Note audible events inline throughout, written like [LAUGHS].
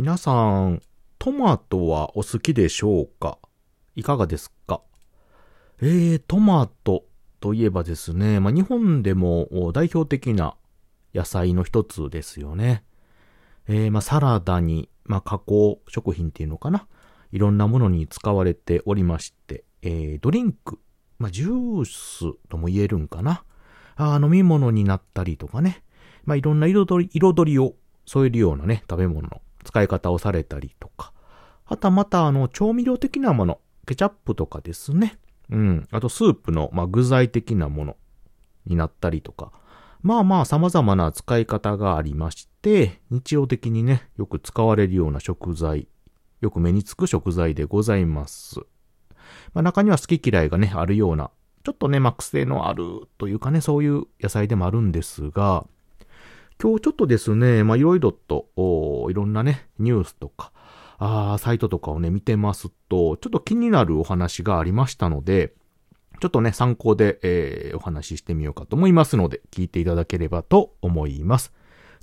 皆さん、トマトはお好きでしょうか？いかがですか？えー、トマトといえばですね、まあ、日本でも代表的な野菜の一つですよね。えー、まあ、サラダに、まあ、加工食品っていうのかな？いろんなものに使われておりまして、えー、ドリンク、まあ、ジュースとも言えるんかな？あ飲み物になったりとかね。まあ、いろんな彩り、彩りを添えるようなね、食べ物使い方をされたりとか。あとはまた、あの、調味料的なもの、ケチャップとかですね。うん。あと、スープの、まあ、具材的なものになったりとか。まあまあ、様々な使い方がありまして、日常的にね、よく使われるような食材、よく目につく食材でございます。まあ、中には好き嫌いがね、あるような、ちょっとね、まあ、癖のあるというかね、そういう野菜でもあるんですが、今日ちょっとですね、まあ、いろいろと、いろんなね、ニュースとか、あサイトとかをね、見てますと、ちょっと気になるお話がありましたので、ちょっとね、参考で、えー、お話ししてみようかと思いますので、聞いていただければと思います。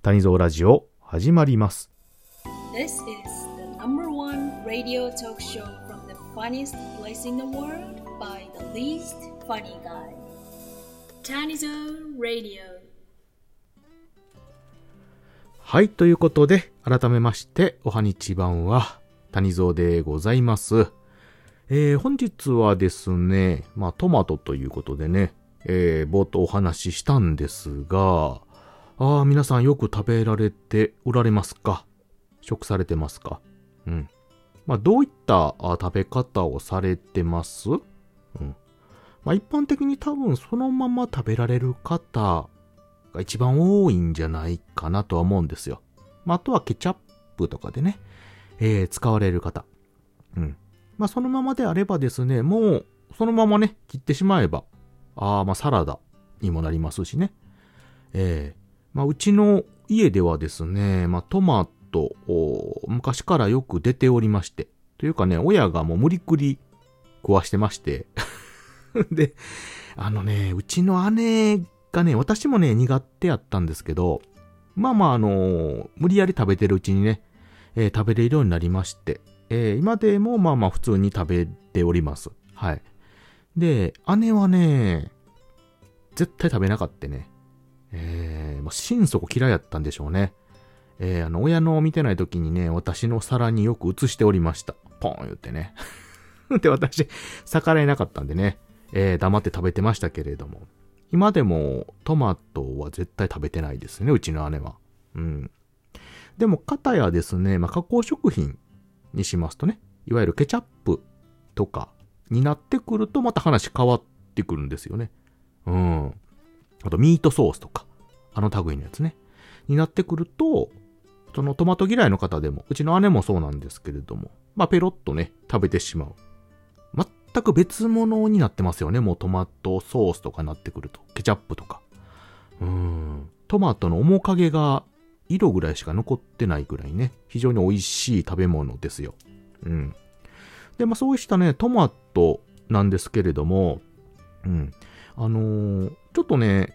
谷蔵ラジオ、始まります。This is the number one radio talk show from the funniest place in the world by the least funny guy. 谷蔵 Radio はい、ということで、改めまして、おはにちばんは、谷蔵でございます。えー、本日はですね、まあトマトということでね、えー、冒頭お話ししたんですが、ああ、皆さんよく食べられておられますか？食されてますか？うん。まあどういった食べ方をされてます？うん。まあ一般的に多分そのまま食べられる方が一番多いんじゃないかなとは思うんですよ。まああとはケチャップとかでね、えー、使われる方。うん。まあそのままであればですね、もうそのままね、切ってしまえば、ああ、まあサラダにもなりますしね。ええー、まあうちの家ではですね、まあトマト、昔からよく出ておりまして、というかね、親がもう無理くり食わしてまして [LAUGHS] で、あのね、うちの姉がね、私もね、苦手やったんですけど、まあまああのー、無理やり食べてるうちにね、えー、食べれるようになりまして、えー、今でもまあまあ普通に食べております。はい。で、姉はね、絶対食べなかったね。えー、もう心底嫌いやったんでしょうね。えー、あの、親の見てない時にね、私の皿によく映しておりました。ポン言ってね。[LAUGHS] で、私、逆らえなかったんでね、えー、黙って食べてましたけれども。今でもトマトは絶対食べてないですね、うちの姉は。うん。でも、かたやですね、まあ、加工食品にしますとね、いわゆるケチャップとかになってくるとまた話変わってくるんですよね。うん。あとミートソースとか、あの類のやつね。になってくると、そのトマト嫌いの方でも、うちの姉もそうなんですけれども、まあペロッとね、食べてしまう。全く別物になってますよね。もうトマトソースとかになってくると。ケチャップとか。うん。トマトの面影が色ぐらいしか残ってないぐらいね、非常に美味しい食べ物ですよ。うん。で、まあそうしたね、トマトなんですけれども、うん。あのー、ちょっとね、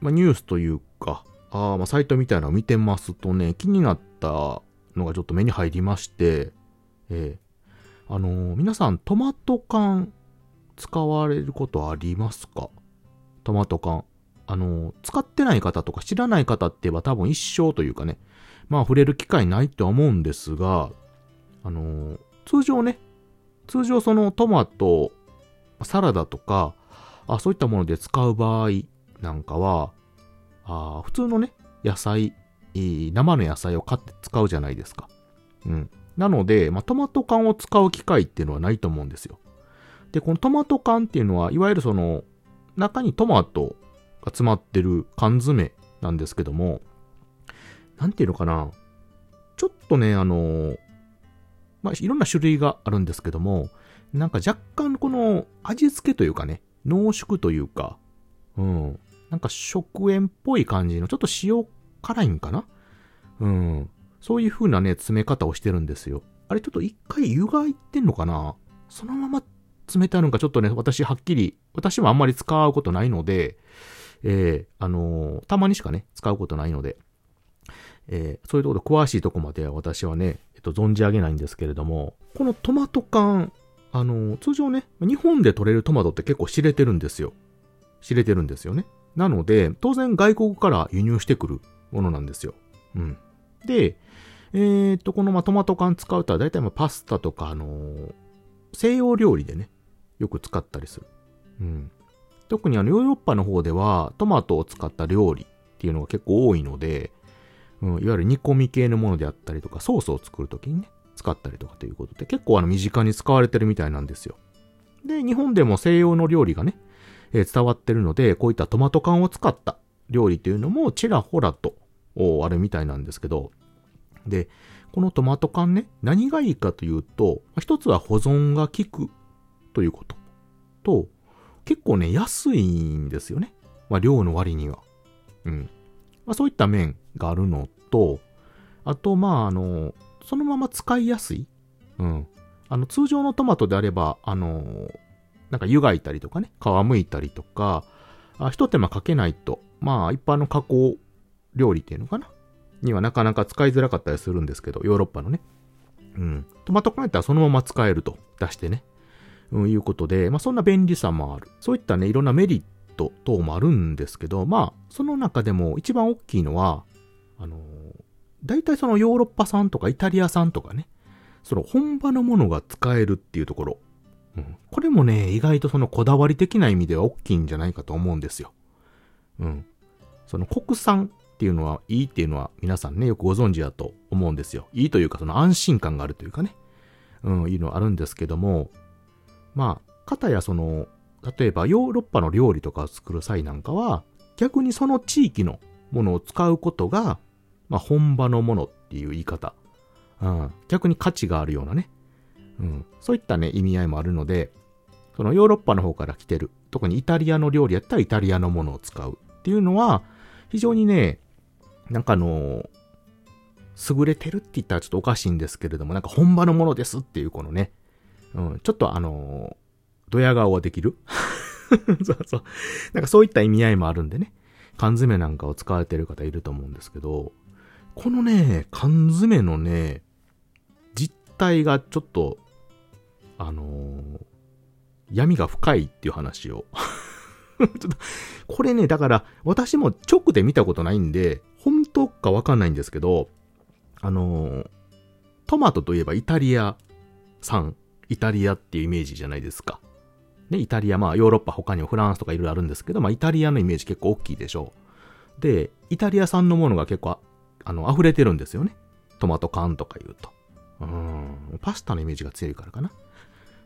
まあニュースというか、あまあサイトみたいなのを見てますとね、気になったのがちょっと目に入りまして、えー、あのー、皆さんトマト缶使われることありますか？トマト缶。あの、使ってない方とか知らない方って言えば多分一生というかね、まあ触れる機会ないとは思うんですが、あの、通常ね、通常そのトマト、サラダとか、あそういったもので使う場合なんかは、あ普通のね、野菜、生の野菜を買って使うじゃないですか。うん。なので、まあ、トマト缶を使う機会っていうのはないと思うんですよ。で、このトマト缶っていうのは、いわゆるその、中にトマトが詰まってる缶詰なんですけども、なんていうのかな。ちょっとね、あの、まあ、いろんな種類があるんですけども、なんか若干この味付けというかね、濃縮というか、うん、なんか食塩っぽい感じの、ちょっと塩辛いんかなうん、そういう風なね、詰め方をしてるんですよ。あれちょっと一回湯がいってんのかな？そのまま詰めてあるんかちょっとね、私はっきり、私もあんまり使うことないので、えー、あのー、たまにしかね、使うことないので、えー、そういうところ詳しいとこまでは私はね、えっと、存じ上げないんですけれども、このトマト缶、あの、通常ね、日本で取れるトマトって結構知れてるんですよ。知れてるんですよね。なので、当然外国から輸入してくるものなんですよ。うん。で、えー、っと、このまトマト缶使うとは大体まパスタとか、あのー、西洋料理でね、よく使ったりする。うん。特にあのヨーロッパの方ではトマトを使った料理っていうのが結構多いので、うん、いわゆる煮込み系のものであったりとか、ソースを作るときにね、使ったりとかということで、結構あの身近に使われてるみたいなんですよ。で、日本でも西洋の料理がね、えー、伝わってるので、こういったトマト缶を使った料理っていうのもちらほらと、あるみたいなんですけど、で、このトマト缶ね、何がいいかというと、一つは保存が効くということ。と、結構ね、安いんですよね。まあ、量の割には。うん。まあ、そういった面があるのと、あと、まあ、あの、そのまま使いやすい。うん。あの、通常のトマトであれば、あの、なんか湯がいたりとかね、皮むいたりとか、あ一手間かけないと、まあ、一般の加工料理っていうのかな？にはなかなか使いづらかったりするんですけど、ヨーロッパのね。うん。トマト缶やったらそのまま使えると出してね。うん、いうことで、まあそんな便利さもある。そういったね、いろんなメリット等もあるんですけど、まあ、その中でも一番大きいのは、あのー、大体そのヨーロッパ産とかイタリア産とかね、その本場のものが使えるっていうところ。うん。これもね、意外とそのこだわり的な意味では大きいんじゃないかと思うんですよ。うん。その国産っていうのはいいっていうのは皆さんね、よくご存知だと思うんですよ。いいというかその安心感があるというかね。うん、いうのはあるんですけども、まあ、かたやその、例えばヨーロッパの料理とかを作る際なんかは、逆にその地域のものを使うことが、まあ本場のものっていう言い方。うん、逆に価値があるようなね。うん、そういったね、意味合いもあるので、そのヨーロッパの方から来てる、特にイタリアの料理やったらイタリアのものを使うっていうのは、非常にね、なんかあの、優れてるって言ったらちょっとおかしいんですけれども、なんか本場のものですっていうこのね、うん、ちょっとあの、ドヤ顔はできる？[LAUGHS] そうそう。なんかそういった意味合いもあるんでね、缶詰なんかを使われてる方いると思うんですけど、このね、缶詰のね、実態がちょっと、あのー、闇が深いっていう話を [LAUGHS] ちょっと、これね、だから、私も直で見たことないんで、本当かわかんないんですけど、あの、トマトといえばイタリア産、イタリアっていうイメージじゃないですか。ね、イタリア、まあヨーロッパ他にもフランスとかいろいろあるんですけど、まあイタリアのイメージ結構大きいでしょう。で、イタリア産のものが結構、あの、溢れてるんですよね。トマト缶とか言うと。うん、パスタのイメージが強いからかな。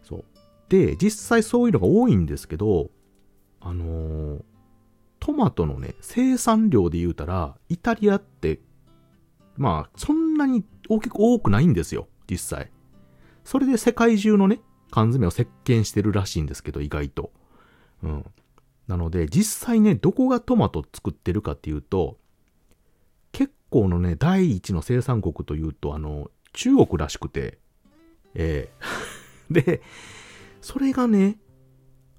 そう。で、実際そういうのが多いんですけど、あのー、トマトのね、生産量で言うたら、イタリアって、まあ、そんなに大きく多くないんですよ、実際。それで世界中のね、缶詰を席巻してるらしいんですけど、意外と。うん。なので、実際ね、どこがトマト作ってるかっていうと、結構のね、第一の生産国というと、あの、中国らしくて、ええー、[LAUGHS] で、それがね、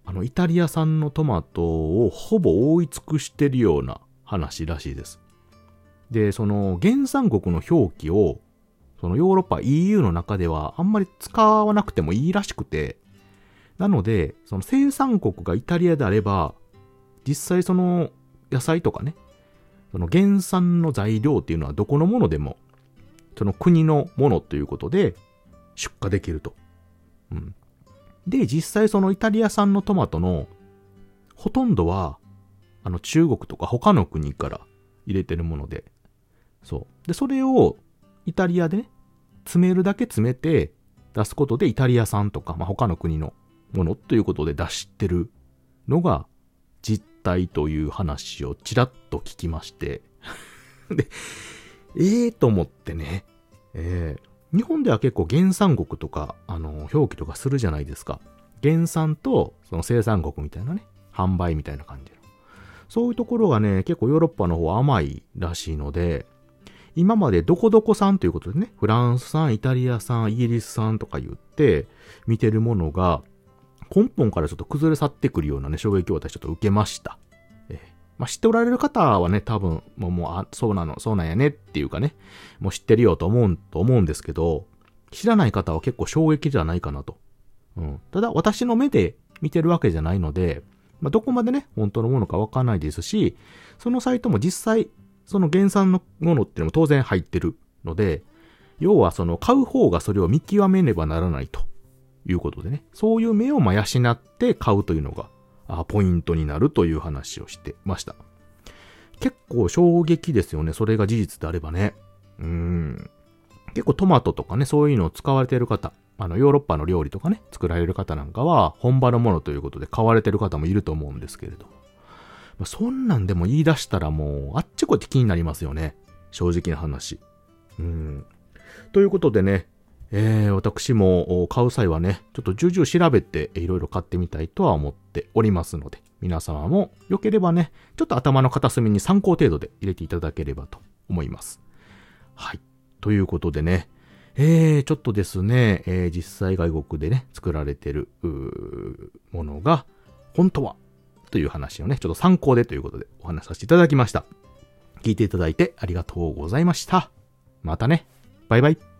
あの、イタリア産のトマトをほぼ覆い尽くしてるような話らしいです。で、その原産国の表記を、そのヨーロッパ EU の中ではあんまり使わなくてもいいらしくて、なので、その生産国がイタリアであれば、実際その野菜とかね、その原産の材料っていうのはどこのものでも、その国のものということで出荷できると。うん。で、実際そのイタリア産のトマトのほとんどは、あの中国とか他の国から入れてるもので、そう。で、それをイタリアでね、詰めるだけ詰めて出すことでイタリア産とか、まあ、他の国のものということで出してるのが実態という話をちらっと聞きまして。[LAUGHS] で、ええー、と思ってね、えー、日本では結構原産国とか、あの、表記とかするじゃないですか。原産と、その生産国みたいなね、販売みたいな感じの。そういうところがね、結構ヨーロッパの方は甘いらしいので、今までどこどこ産ということでね、フランス産、イタリア産、イギリス産とか言って、見てるものが、根本からちょっと崩れ去ってくるようなね、衝撃を私ちょっと受けました。まあ、知っておられる方はね、多分、もう、もう、あ、そうなの、そうなんやねっていうかね、もう知ってるよと思う、と思うんですけど、知らない方は結構衝撃じゃないかなと。うん。ただ、私の目で見てるわけじゃないので、まあ、どこまでね、本当のものかわかんないですし、そのサイトも実際、その原産のものっていうのも当然入ってるので、要はその買う方がそれを見極めねばならないということでね、そういう目をま養って買うというのが、ポイントになるという話をしてました。結構衝撃ですよね、それが事実であればね。うん。結構トマトとかね、そういうのを使われている方、あの、ヨーロッパの料理とかね、作られる方なんかは、本場のものということで買われてる方もいると思うんですけれども。まあ、そんなんでも言い出したらもう、あっちこっち気になりますよね。正直な話。うん。ということでね、えー、私も買う際はね、ちょっと重々調べていろいろ買ってみたいとは思っておりますので、皆様も良ければね、ちょっと頭の片隅に参考程度で入れていただければと思います。はい。ということでね、えー、ちょっとですね、えー、実際外国でね、作られてる、ものが、本当はという話をね、ちょっと参考でということでお話しさせていただきました。聞いていただいてありがとうございました。またね。バイバイ。